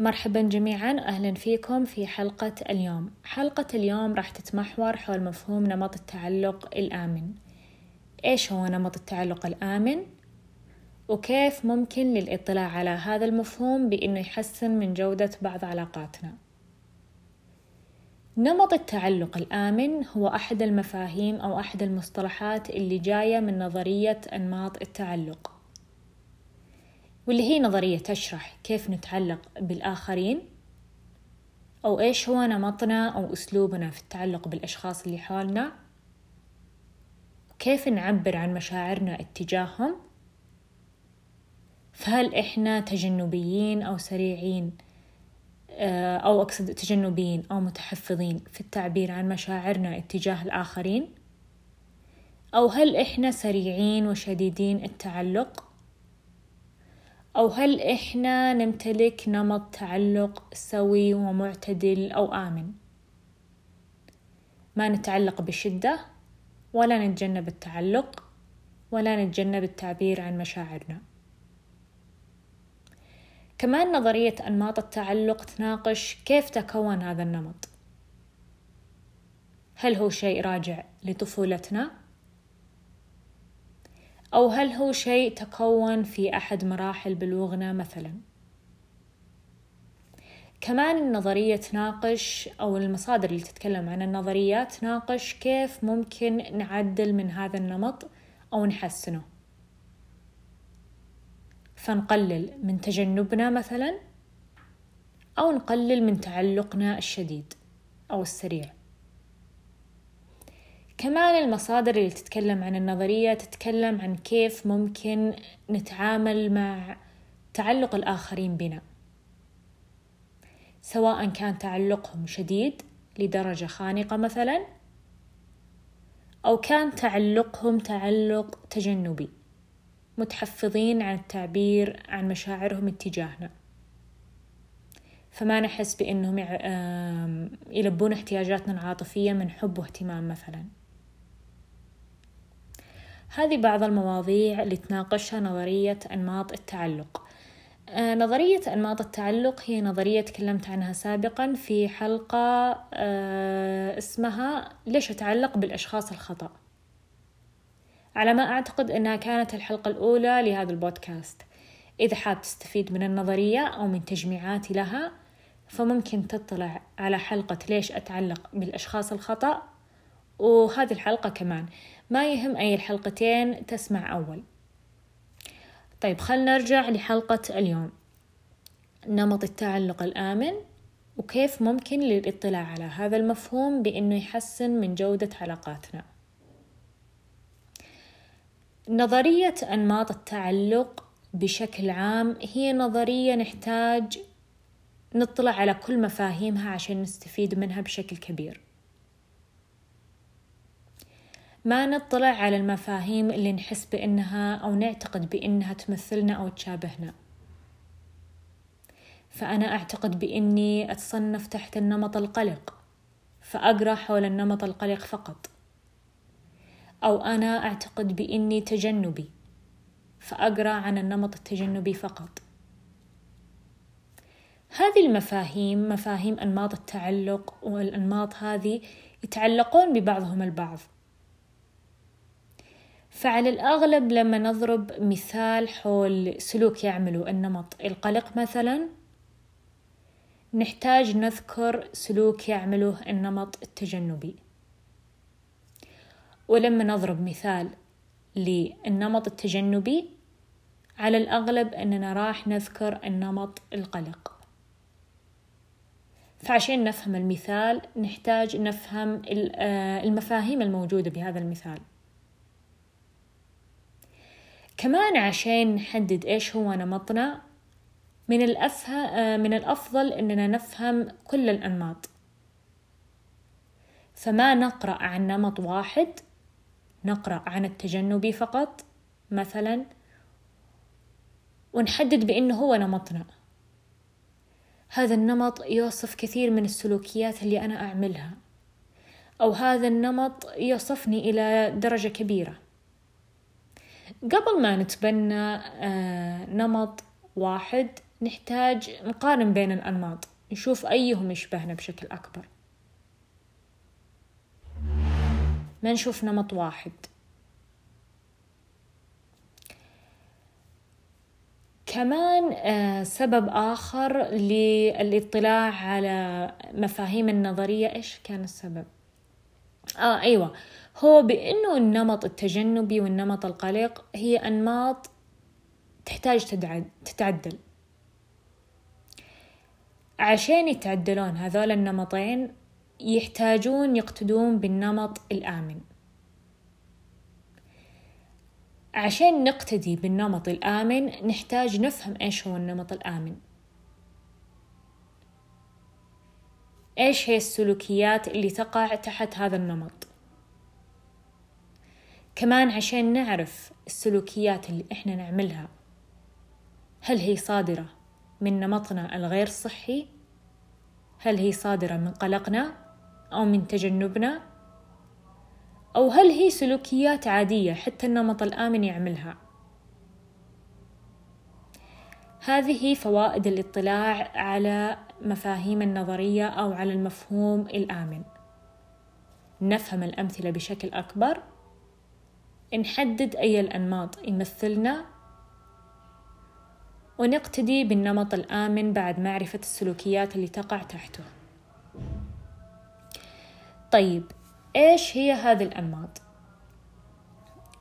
مرحبا جميعا أهلا فيكم في حلقة اليوم. حلقة اليوم راح تتمحور حول مفهوم نمط التعلق الآمن. إيش هو نمط التعلق الآمن؟ وكيف ممكن للإطلاع على هذا المفهوم بأنه يحسن من جودة بعض علاقاتنا؟ نمط التعلق الآمن هو أحد المفاهيم أو أحد المصطلحات اللي جاية من نظرية أنماط التعلق. واللي هي نظرية تشرح كيف نتعلق بالآخرين أو إيش هو نمطنا أو أسلوبنا في التعلق بالأشخاص اللي حولنا. كيف نعبر عن مشاعرنا اتجاههم. فهل إحنا تجنبيين أو سريعين آه، أو أقصد تجنبيين أو متحفظين في التعبير عن مشاعرنا اتجاه الآخرين. أو هل إحنا سريعين وشديدين التعلق. أو هل إحنا نمتلك نمط تعلق سوي ومعتدل أو آمن؟ ما نتعلق بشدة ولا نتجنب التعلق ولا نتجنب التعبير عن مشاعرنا. كمان نظرية أنماط التعلق تناقش كيف تكون هذا النمط. هل هو شيء راجع لطفولتنا؟ أو هل هو شيء تكون في أحد مراحل بلوغنا مثلا؟ كمان النظرية تناقش أو المصادر اللي تتكلم عن النظريات تناقش كيف ممكن نعدل من هذا النمط أو نحسنه. فنقلل من تجنبنا مثلا أو نقلل من تعلقنا الشديد أو السريع. كمان المصادر اللي تتكلم عن النظرية تتكلم عن كيف ممكن نتعامل مع تعلق الآخرين بنا. سواء كان تعلقهم شديد لدرجة خانقة مثلا أو كان تعلقهم تعلق تجنبي متحفظين عن التعبير عن مشاعرهم اتجاهنا. فما نحس بأنهم يلبون احتياجاتنا العاطفية من حب واهتمام مثلاً. هذه بعض المواضيع اللي تناقشها نظرية أنماط التعلق. آه، نظرية أنماط التعلق هي نظرية تكلمت عنها سابقا في حلقة آه، اسمها ليش أتعلق بالأشخاص الخطأ. على ما أعتقد أنها كانت الحلقة الأولى لهذا البودكاست. إذا حاب تستفيد من النظرية أو من تجميعاتي لها فممكن تطلع على حلقة ليش أتعلق بالأشخاص الخطأ. وهذه الحلقة كمان. ما يهم أي الحلقتين تسمع أول. طيب خلنا نرجع لحلقة اليوم. نمط التعلق الآمن وكيف ممكن للاطلاع على هذا المفهوم بأنه يحسن من جودة علاقاتنا. نظرية أنماط التعلق بشكل عام هي نظرية نحتاج نطلع على كل مفاهيمها عشان نستفيد منها بشكل كبير. ما نطلع على المفاهيم اللي نحس بأنها أو نعتقد بأنها تمثلنا أو تشابهنا. فأنا أعتقد بإني أتصنف تحت النمط القلق فأقرأ حول النمط القلق فقط. أو أنا أعتقد بإني تجنبي فأقرأ عن النمط التجنبي فقط. هذه المفاهيم مفاهيم أنماط التعلق والأنماط هذه يتعلقون ببعضهم البعض. فعلى الأغلب لما نضرب مثال حول سلوك يعمله النمط. القلق مثلا نحتاج نذكر سلوك يعمله النمط التجنبي. ولما نضرب مثال للنمط التجنبي على الأغلب أننا راح نذكر النمط القلق. فعشان نفهم المثال نحتاج نفهم آه، المفاهيم الموجودة بهذا المثال. كمان عشان نحدد إيش هو نمطنا من الأفه... من الأفضل إننا نفهم كل الأنماط. فما نقرأ عن نمط واحد نقرأ عن التجنبي فقط مثلا ونحدد بأنه هو نمطنا. هذا النمط يوصف كثير من السلوكيات اللي أنا أعملها أو هذا النمط يوصفني إلى درجة كبيرة. قبل ما نتبنى آه، نمط واحد نحتاج نقارن بين الأنماط نشوف أيهم يشبهنا بشكل أكبر. ما نشوف نمط واحد. كمان آه، سبب آخر للاطلاع على مفاهيم النظرية إيش كان السبب؟ آه أيوة. هو بأنه النمط التجنبي والنمط القلق هي أنماط تحتاج تتعدل. عشان يتعدلون هذول النمطين يحتاجون يقتدون بالنمط الآمن. عشان نقتدي بالنمط الآمن نحتاج نفهم إيش هو النمط الآمن. إيش هي السلوكيات اللي تقع تحت هذا النمط؟ كمان عشان نعرف السلوكيات اللي إحنا نعملها هل هي صادرة من نمطنا الغير صحي؟ هل هي صادرة من قلقنا أو من تجنبنا؟ أو هل هي سلوكيات عادية حتى النمط الآمن يعملها؟ هذه فوائد الاطلاع على مفاهيم النظرية أو على المفهوم الآمن نفهم الأمثلة بشكل أكبر نحدد أي الأنماط يمثلنا ونقتدي بالنمط الآمن بعد معرفة السلوكيات اللي تقع تحته. طيب إيش هي هذه الأنماط؟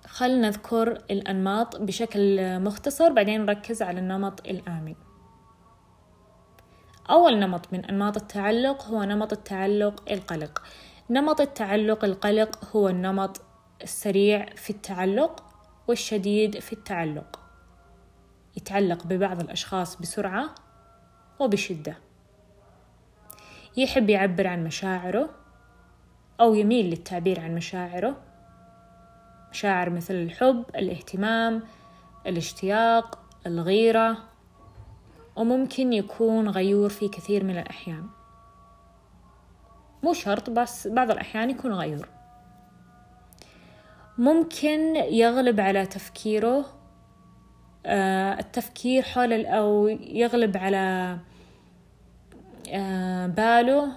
خلنا نذكر الأنماط بشكل مختصر بعدين نركز على النمط الآمن. أول نمط من أنماط التعلق هو نمط التعلق القلق. نمط التعلق القلق هو النمط السريع في التعلق والشديد في التعلق. يتعلق ببعض الأشخاص بسرعة وبشدة. يحب يعبر عن مشاعره أو يميل للتعبير عن مشاعره. مشاعر مثل الحب الاهتمام الاشتياق الغيرة وممكن يكون غيور في كثير من الأحيان. مو شرط بس بعض الأحيان يكون غيور. ممكن يغلب على تفكيره آه، التفكير حول أو يغلب على آه، باله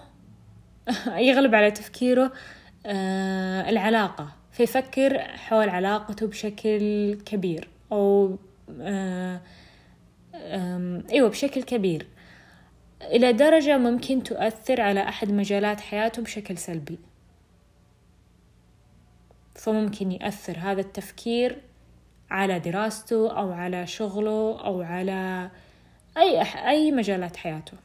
يغلب على تفكيره آه، العلاقة. فيفكر حول علاقته بشكل كبير أو أيوة بشكل كبير. إلى درجة ممكن تؤثر على أحد مجالات حياته بشكل سلبي. فممكن يأثر هذا التفكير على دراسته أو على شغله أو على أي أي مجالات حياته.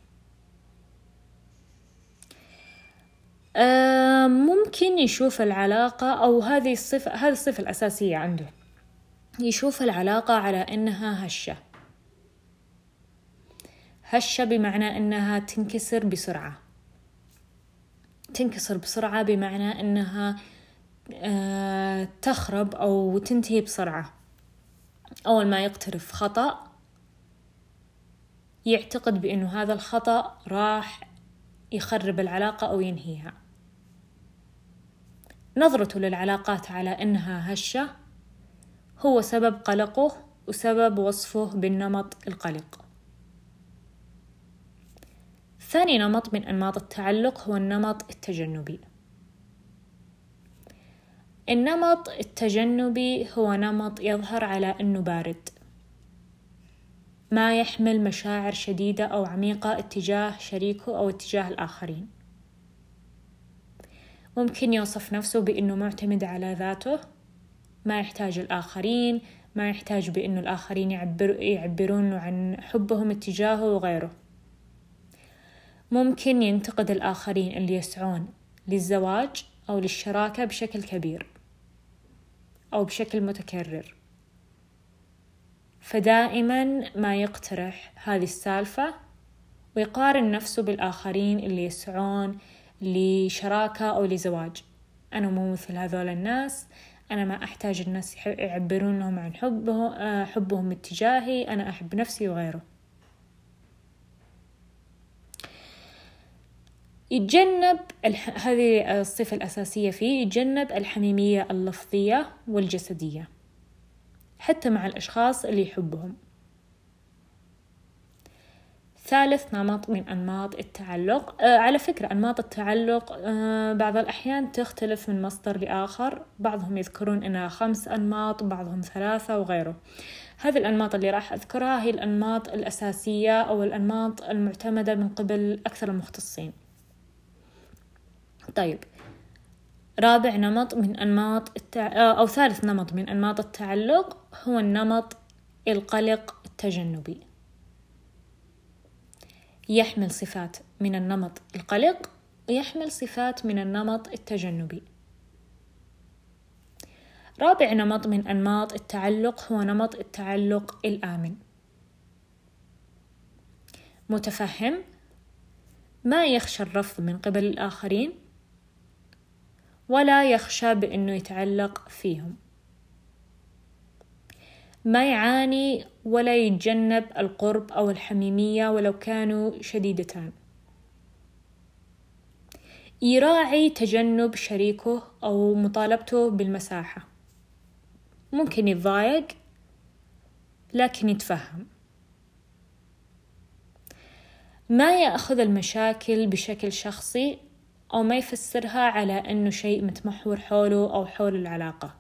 ممكن يشوف العلاقة أو هذه الصفة هذه الصفة الأساسية عنده. يشوف العلاقة على إنها هشة. هشة بمعنى إنها تنكسر بسرعة. تنكسر بسرعة بمعنى إنها آه، تخرب أو تنتهي بسرعة. أول ما يقترف خطأ يعتقد بأنه هذا الخطأ راح يخرب العلاقة أو ينهيها. نظرته للعلاقات على أنها هشة هو سبب قلقه وسبب وصفه بالنمط القلق. ثاني نمط من أنماط التعلق هو النمط التجنبي. النمط التجنبي هو نمط يظهر على أنه بارد. ما يحمل مشاعر شديدة أو عميقة اتجاه شريكه أو اتجاه الآخرين. ممكن يوصف نفسه بأنه معتمد على ذاته ما يحتاج الآخرين ما يحتاج بأنه الآخرين يعبر يعبرون عن حبهم اتجاهه وغيره. ممكن ينتقد الآخرين اللي يسعون للزواج أو للشراكة بشكل كبير. أو بشكل متكرر. فدائما ما يقترح هذه السالفة ويقارن نفسه بالآخرين اللي يسعون لشراكة أو لزواج. أنا مو مثل هذول الناس. أنا ما أحتاج الناس يعبرون لهم عن حبه آه، حبهم اتجاهي. أنا أحب نفسي وغيره. يتجنب هذه الصفة الأساسية فيه يتجنب الحميمية اللفظية والجسدية حتى مع الأشخاص اللي يحبهم. ثالث نمط من أنماط التعلق. آه على فكرة أنماط التعلق آه بعض الأحيان تختلف من مصدر لآخر. بعضهم يذكرون أنها خمس أنماط بعضهم ثلاثة وغيره. هذه الأنماط اللي راح أذكرها هي الأنماط الأساسية أو الأنماط المعتمدة من قبل أكثر المختصين. طيب. رابع نمط من أنماط التع... آه، أو ثالث نمط من أنماط التعلق هو النمط القلق التجنبي. يحمل صفات من النمط القلق ويحمل صفات من النمط التجنبي. رابع نمط من أنماط التعلق هو نمط التعلق الآمن. متفهم؟ ما يخشى الرفض من قبل الآخرين؟ ولا يخشى بأنه يتعلق فيهم. ما يعاني ولا يتجنب القرب أو الحميمية ولو كانوا شديدتان. يراعي تجنب شريكه أو مطالبته بالمساحة. ممكن يتضايق لكن يتفهم. ما يأخذ المشاكل بشكل شخصي أو ما يفسرها على أنه شيء متمحور حوله أو حول العلاقة.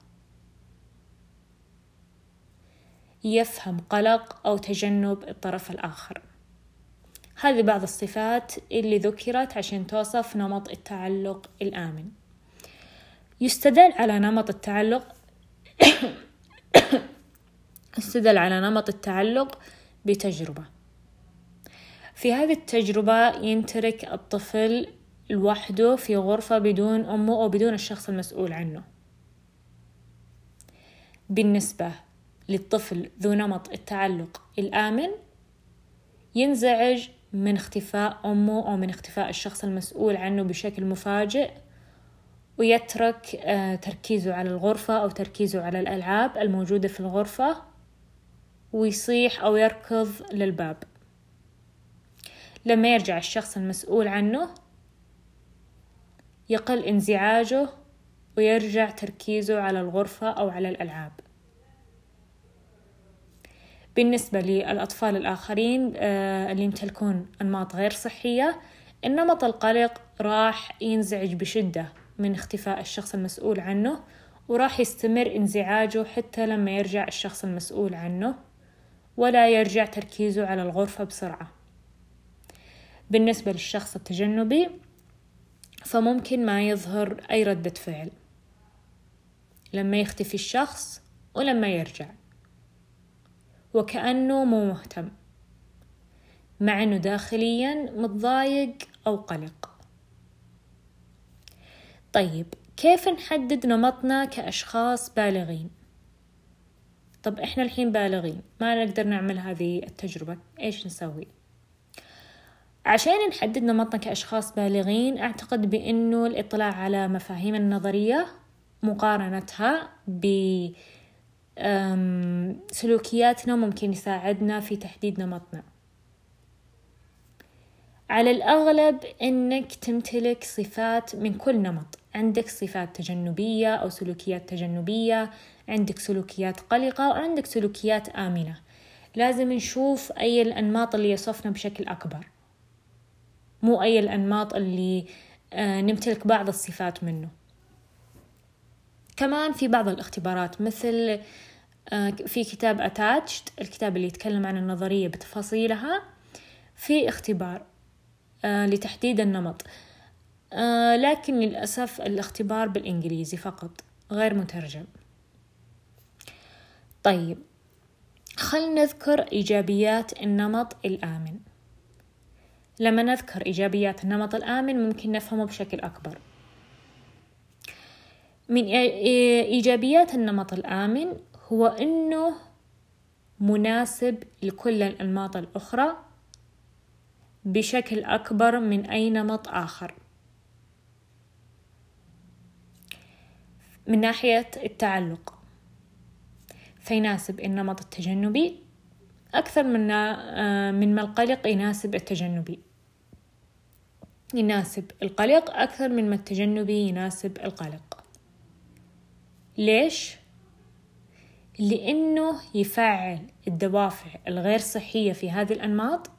يفهم قلق أو تجنب الطرف الآخر. هذه بعض الصفات اللي ذكرت عشان توصف نمط التعلق الآمن. يستدل على نمط التعلق استدل على نمط التعلق بتجربة. في هذه التجربة ينترك الطفل لوحده في غرفة بدون أمه أو بدون الشخص المسؤول عنه. بالنسبة للطفل ذو نمط التعلق الآمن ينزعج من اختفاء أمه أو من اختفاء الشخص المسؤول عنه بشكل مفاجئ ويترك آه، تركيزه على الغرفة أو تركيزه على الألعاب الموجودة في الغرفة ويصيح أو يركض للباب. لما يرجع الشخص المسؤول عنه يقل انزعاجه ويرجع تركيزه على الغرفة أو على الألعاب. بالنسبة للأطفال الآخرين آه، اللي يمتلكون أنماط غير صحية النمط القلق راح ينزعج بشدة من اختفاء الشخص المسؤول عنه وراح يستمر انزعاجه حتى لما يرجع الشخص المسؤول عنه ولا يرجع تركيزه على الغرفة بسرعة. بالنسبة للشخص التجنبي فممكن ما يظهر أي ردة فعل. لما يختفي الشخص ولما يرجع. وكأنه مو مهتم. مع أنه داخليا متضايق أو قلق. طيب كيف نحدد نمطنا كأشخاص بالغين؟ طب إحنا الحين بالغين ما نقدر نعمل هذه التجربة. إيش نسوي؟ عشان نحدد نمطنا كأشخاص بالغين أعتقد بأنه الإطلاع على مفاهيم النظرية مقارنتها ب سلوكياتنا ممكن يساعدنا في تحديد نمطنا. على الأغلب أنك تمتلك صفات من كل نمط. عندك صفات تجنبية أو سلوكيات تجنبية عندك سلوكيات قلقة وعندك سلوكيات آمنة. لازم نشوف أي الأنماط اللي يصفنا بشكل أكبر. مو أي الأنماط اللي آه، نمتلك بعض الصفات منه. كمان في بعض الاختبارات مثل آه، في كتاب أتاتشد الكتاب اللي يتكلم عن النظرية بتفاصيلها. في اختبار آه، لتحديد النمط. لكن للأسف الاختبار بالإنجليزي فقط غير مترجم. طيب خلنا نذكر إيجابيات النمط الآمن. لما نذكر إيجابيات النمط الآمن ممكن نفهمه بشكل أكبر. من إيجابيات النمط الآمن هو أنه مناسب لكل الأنماط الأخرى بشكل أكبر من أي نمط آخر. من ناحية التعلق فيناسب النمط التجنبي أكثر من آه، من ما القلق يناسب التجنبي. يناسب القلق أكثر من ما التجنبي يناسب القلق. ليش؟ لأنه يفعل الدوافع الغير صحية في هذه الأنماط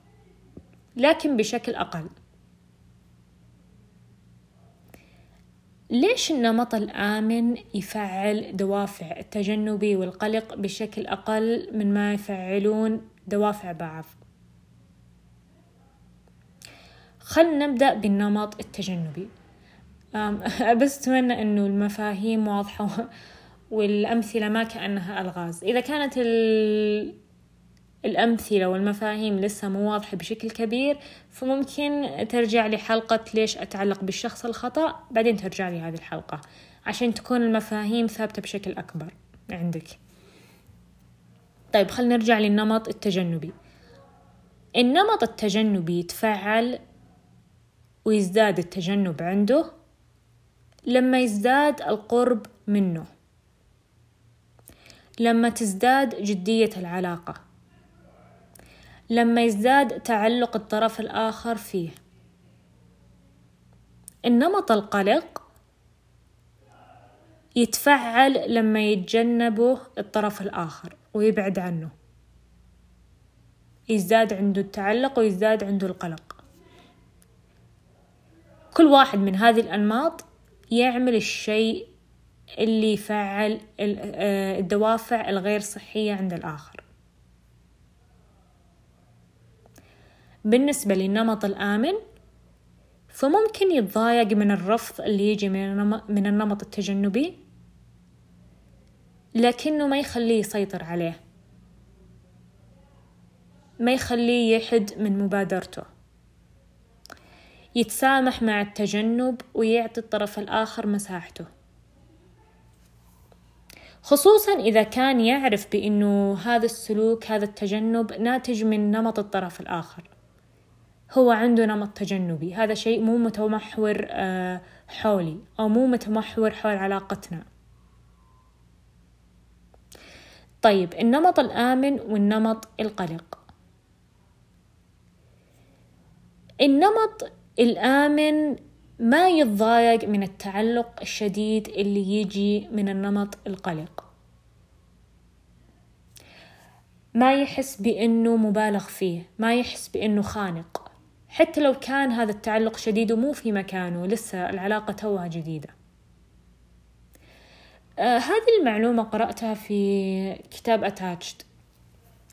لكن بشكل أقل. ليش النمط الآمن يفعل دوافع التجنبي والقلق بشكل أقل من ما يفعلون دوافع بعض؟ خلنا نبدأ بالنمط التجنبي. بس أتمنى أنه المفاهيم واضحة والأمثلة ما كأنها ألغاز. إذا كانت الأمثلة والمفاهيم لسه مو واضحة بشكل كبير فممكن ترجع لحلقة ليش أتعلق بالشخص الخطأ بعدين ترجع لي هذه الحلقة عشان تكون المفاهيم ثابتة بشكل أكبر عندك. طيب خلينا نرجع للنمط التجنبي. النمط التجنبي يتفعل ويزداد التجنب عنده لما يزداد القرب منه لما تزداد جدية العلاقة لما يزداد تعلق الطرف الآخر فيه. النمط القلق يتفعل لما يتجنبه الطرف الآخر ويبعد عنه. يزداد عنده التعلق ويزداد عنده القلق. كل واحد من هذه الأنماط يعمل الشيء اللي يفعل آه، الدوافع الغير صحية عند الآخر. بالنسبة للنمط الآمن فممكن يتضايق من الرفض اللي يجي من النمط التجنبي لكنه ما يخليه يسيطر عليه ما يخليه يحد من مبادرته. يتسامح مع التجنب ويعطي الطرف الآخر مساحته. خصوصا إذا كان يعرف بأنه هذا السلوك هذا التجنب ناتج من نمط الطرف الآخر. هو عنده نمط تجنبي. هذا شيء مو متمحور آه، حولي أو مو متمحور حول علاقتنا. طيب النمط الآمن والنمط القلق. النمط الآمن ما يتضايق من التعلق الشديد اللي يجي من النمط القلق. ما يحس بأنه مبالغ فيه ما يحس بأنه خانق. حتى لو كان هذا التعلق شديد ومو في مكانه لسه العلاقة توها جديدة. آه هذه المعلومة قرأتها في كتاب أتاتشد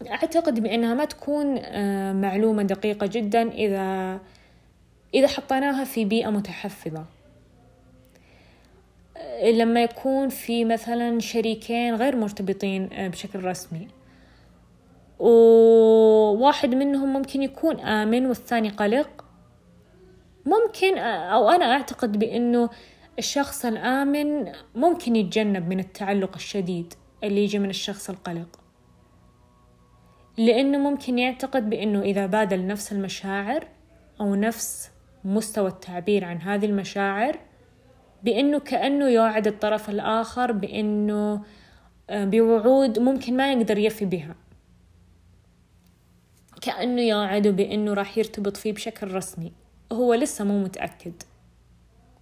أعتقد بأنها ما تكون آه معلومة دقيقة جدا إذا إذا حطيناها في بيئة متحفظة. لما يكون في مثلا شريكين غير مرتبطين بشكل رسمي وواحد منهم ممكن يكون آمن والثاني قلق ممكن أو أنا أعتقد بأنه الشخص الآمن ممكن يتجنب من التعلق الشديد اللي يجي من الشخص القلق. لأنه ممكن يعتقد بأنه إذا بادل نفس المشاعر أو نفس مستوى التعبير عن هذه المشاعر بأنه كأنه يوعد الطرف الآخر بأنه آه، بوعود ممكن ما يقدر يفي بها. كأنه يوعده بأنه راح يرتبط فيه بشكل رسمي. هو لسه مو متأكد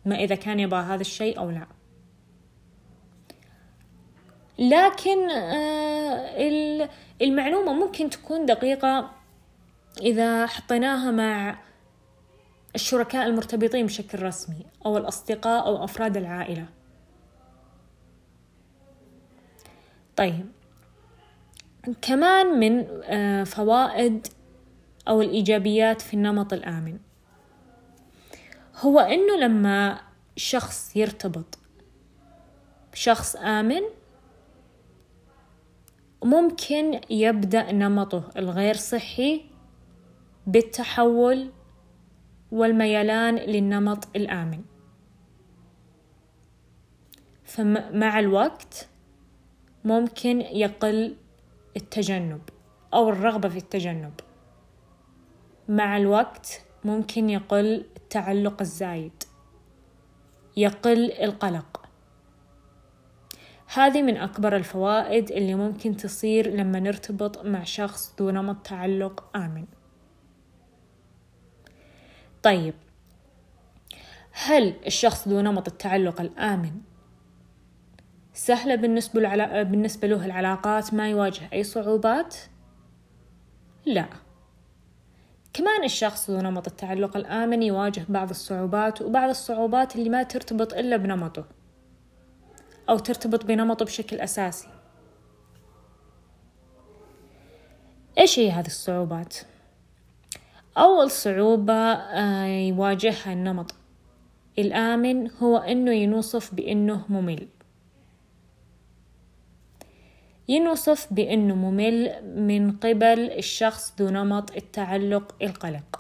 ما إذا كان يبغى هذا الشيء أو لا. لكن آه، المعلومة ممكن تكون دقيقة إذا حطيناها مع الشركاء المرتبطين بشكل رسمي أو الأصدقاء أو أفراد العائلة. طيب. كمان من آه، فوائد أو الإيجابيات في النمط الآمن هو إنه لما شخص يرتبط بشخص آمن ممكن يبدأ نمطه الغير صحي بالتحول والميلان للنمط الآمن. فمع الوقت ممكن يقل التجنب أو الرغبة في التجنب. مع الوقت ممكن يقل التعلق الزايد. يقل القلق. هذه من أكبر الفوائد اللي ممكن تصير لما نرتبط مع شخص ذو نمط تعلق آمن. طيب هل الشخص ذو نمط التعلق الآمن سهلة بالنسبة, لعلا... بالنسبة له العلاقات ما يواجه أي صعوبات؟ لا كمان الشخص ذو نمط التعلق الآمن يواجه بعض الصعوبات وبعض الصعوبات اللي ما ترتبط إلا بنمطه أو ترتبط بنمطه بشكل أساسي إيش هي هذه الصعوبات؟ أول صعوبة آه، يواجهها النمط الآمن هو إنه ينوصف بإنه ممل. ينوصف بأنه ممل من قبل الشخص ذو نمط التعلق القلق.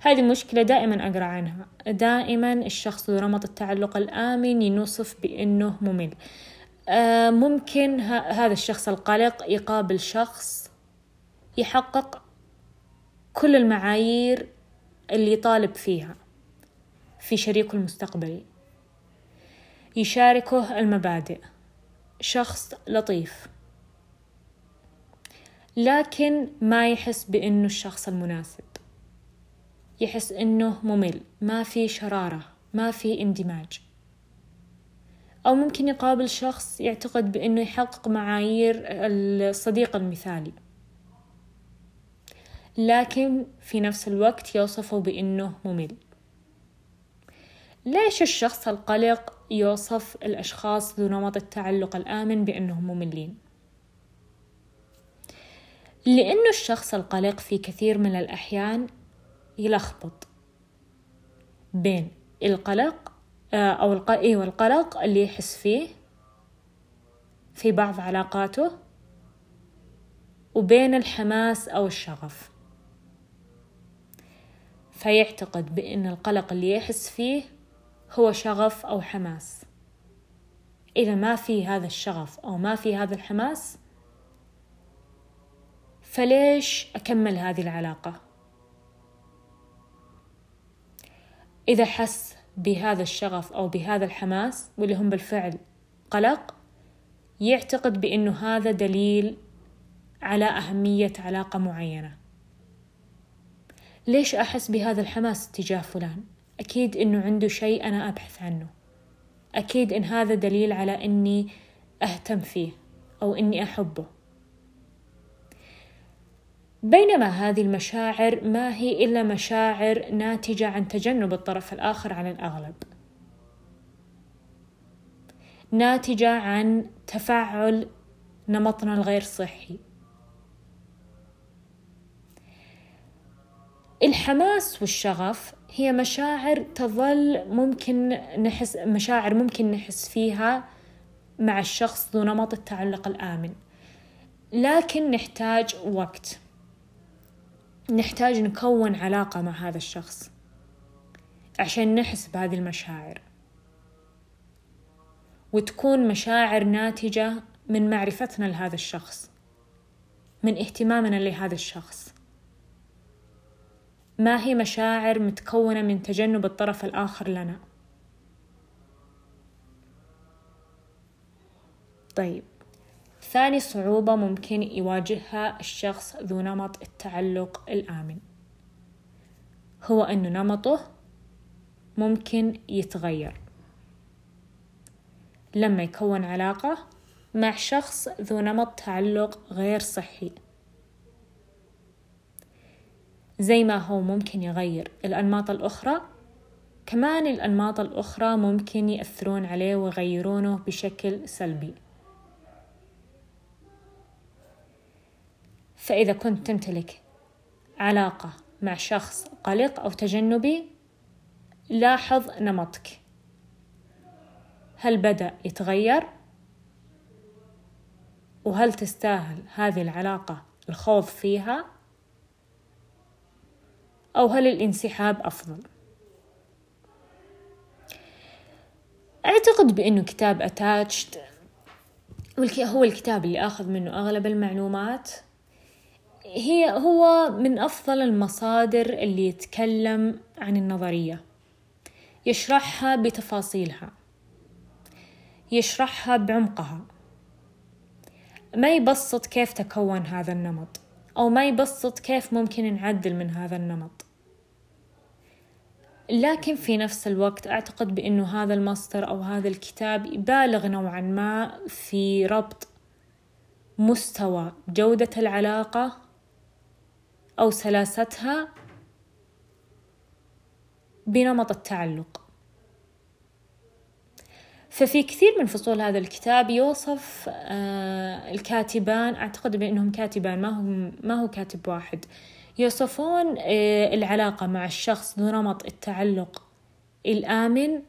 هذه مشكلة دائما أقرأ عنها. دائما الشخص ذو نمط التعلق الآمن ينوصف بأنه ممل. آه ممكن هذا الشخص القلق يقابل شخص يحقق كل المعايير اللي يطالب فيها في شريكه المستقبلي. يشاركه المبادئ. شخص لطيف. لكن ما يحس بأنه الشخص المناسب. يحس أنه ممل. ما في شرارة. ما في اندماج. أو ممكن يقابل شخص يعتقد بأنه يحقق معايير الصديق المثالي. لكن في نفس الوقت يوصفه بأنه ممل. ليش الشخص القلق يوصف الأشخاص ذو نمط التعلق الآمن بأنهم مملين؟ لأنه الشخص القلق في كثير من الأحيان يلخبط بين القلق آه، أو الق... أيوة القلق اللي يحس فيه في بعض علاقاته وبين الحماس أو الشغف. فيعتقد بأن القلق اللي يحس فيه هو شغف أو حماس إذا ما في هذا الشغف أو ما في هذا الحماس فليش أكمل هذه العلاقة؟ إذا حس بهذا الشغف أو بهذا الحماس واللي هم بالفعل قلق يعتقد بأنه هذا دليل على أهمية علاقة معينة ليش أحس بهذا الحماس تجاه فلان؟ أكيد إنه عنده شيء أنا أبحث عنه. أكيد إن هذا دليل على إني أهتم فيه أو إني أحبه. بينما هذه المشاعر ما هي إلا مشاعر ناتجة عن تجنب الطرف الآخر على الأغلب. ناتجة عن تفاعل نمطنا الغير صحي. الحماس والشغف هي مشاعر تظل ممكن نحس مشاعر ممكن نحس فيها مع الشخص ذو نمط التعلق الآمن. لكن نحتاج وقت. نحتاج نكون علاقة مع هذا الشخص عشان نحس بهذه المشاعر. وتكون مشاعر ناتجة من معرفتنا لهذا الشخص من اهتمامنا لهذا الشخص. ما هي مشاعر متكونة من تجنب الطرف الآخر لنا؟ طيب ثاني صعوبة ممكن يواجهها الشخص ذو نمط التعلق الآمن. هو أنه نمطه ممكن يتغير. لما يكون علاقة مع شخص ذو نمط تعلق غير صحي. زي ما هو ممكن يغير الأنماط الأخرى كمان الأنماط الأخرى ممكن يأثرون عليه ويغيرونه بشكل سلبي فإذا كنت تمتلك علاقة مع شخص قلق أو تجنبي لاحظ نمطك هل بدأ يتغير؟ وهل تستاهل هذه العلاقة الخوض فيها؟ أو هل الانسحاب أفضل؟ أعتقد بأنه كتاب أتاتشد هو الكتاب اللي آخذ منه أغلب المعلومات. هي هو من أفضل المصادر اللي يتكلم عن النظرية. يشرحها بتفاصيلها. يشرحها بعمقها. ما يبسط كيف تكون هذا النمط. أو ما يبسط كيف ممكن نعدل من هذا النمط. لكن في نفس الوقت أعتقد بأنه هذا المصدر أو هذا الكتاب يبالغ نوعا ما في ربط مستوى جودة العلاقة أو سلاستها بنمط التعلق. ففي كثير من فصول هذا الكتاب يوصف آه، الكاتبان أعتقد بأنهم كاتبان ما هو ما هو كاتب واحد. يوصفون آه، العلاقة مع الشخص ذو نمط التعلق الآمن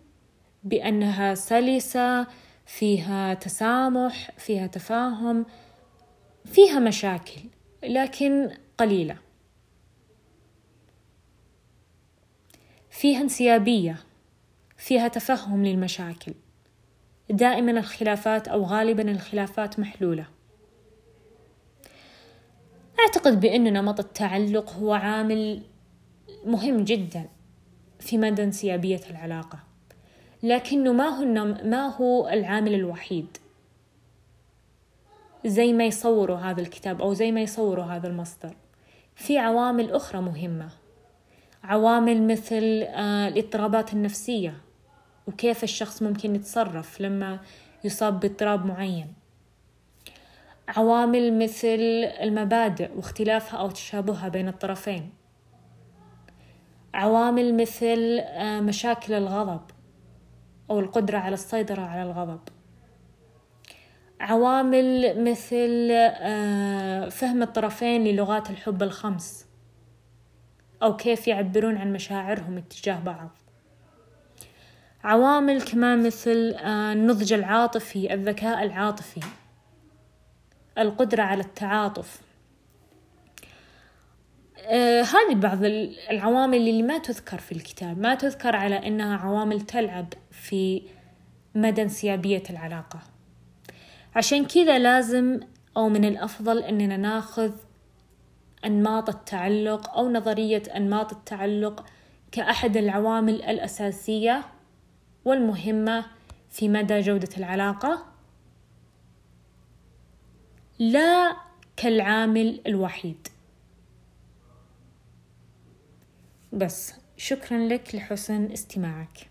بأنها سلسة فيها تسامح فيها تفاهم فيها مشاكل لكن قليلة. فيها انسيابية فيها تفهم للمشاكل. دائما الخلافات أو غالبا الخلافات محلولة. أعتقد بأن نمط التعلق هو عامل مهم جدا في مدى انسيابية العلاقة لكنه ما هو ما هو العامل الوحيد. زي ما يصوروا هذا الكتاب أو زي ما يصوروا هذا المصدر. في عوامل أخرى مهمة. عوامل مثل آه، الاضطرابات النفسية. وكيف الشخص ممكن يتصرف لما يصاب باضطراب معين. عوامل مثل المبادئ واختلافها أو تشابهها بين الطرفين. عوامل مثل آه، مشاكل الغضب أو القدرة على السيطرة على الغضب. عوامل مثل آه، فهم الطرفين للغات الحب الخمس أو كيف يعبرون عن مشاعرهم اتجاه بعض. عوامل كمان مثل آه، النضج العاطفي الذكاء العاطفي القدرة على التعاطف. آه هذه بعض العوامل اللي ما تذكر في الكتاب. ما تذكر على أنها عوامل تلعب في مدى انسيابية العلاقة. عشان كذا لازم أو من الأفضل أننا ناخذ أنماط التعلق أو نظرية أنماط التعلق كأحد العوامل الأساسية والمهمة في مدى جودة العلاقة. لا كالعامل الوحيد. بس شكرا لك لحسن استماعك.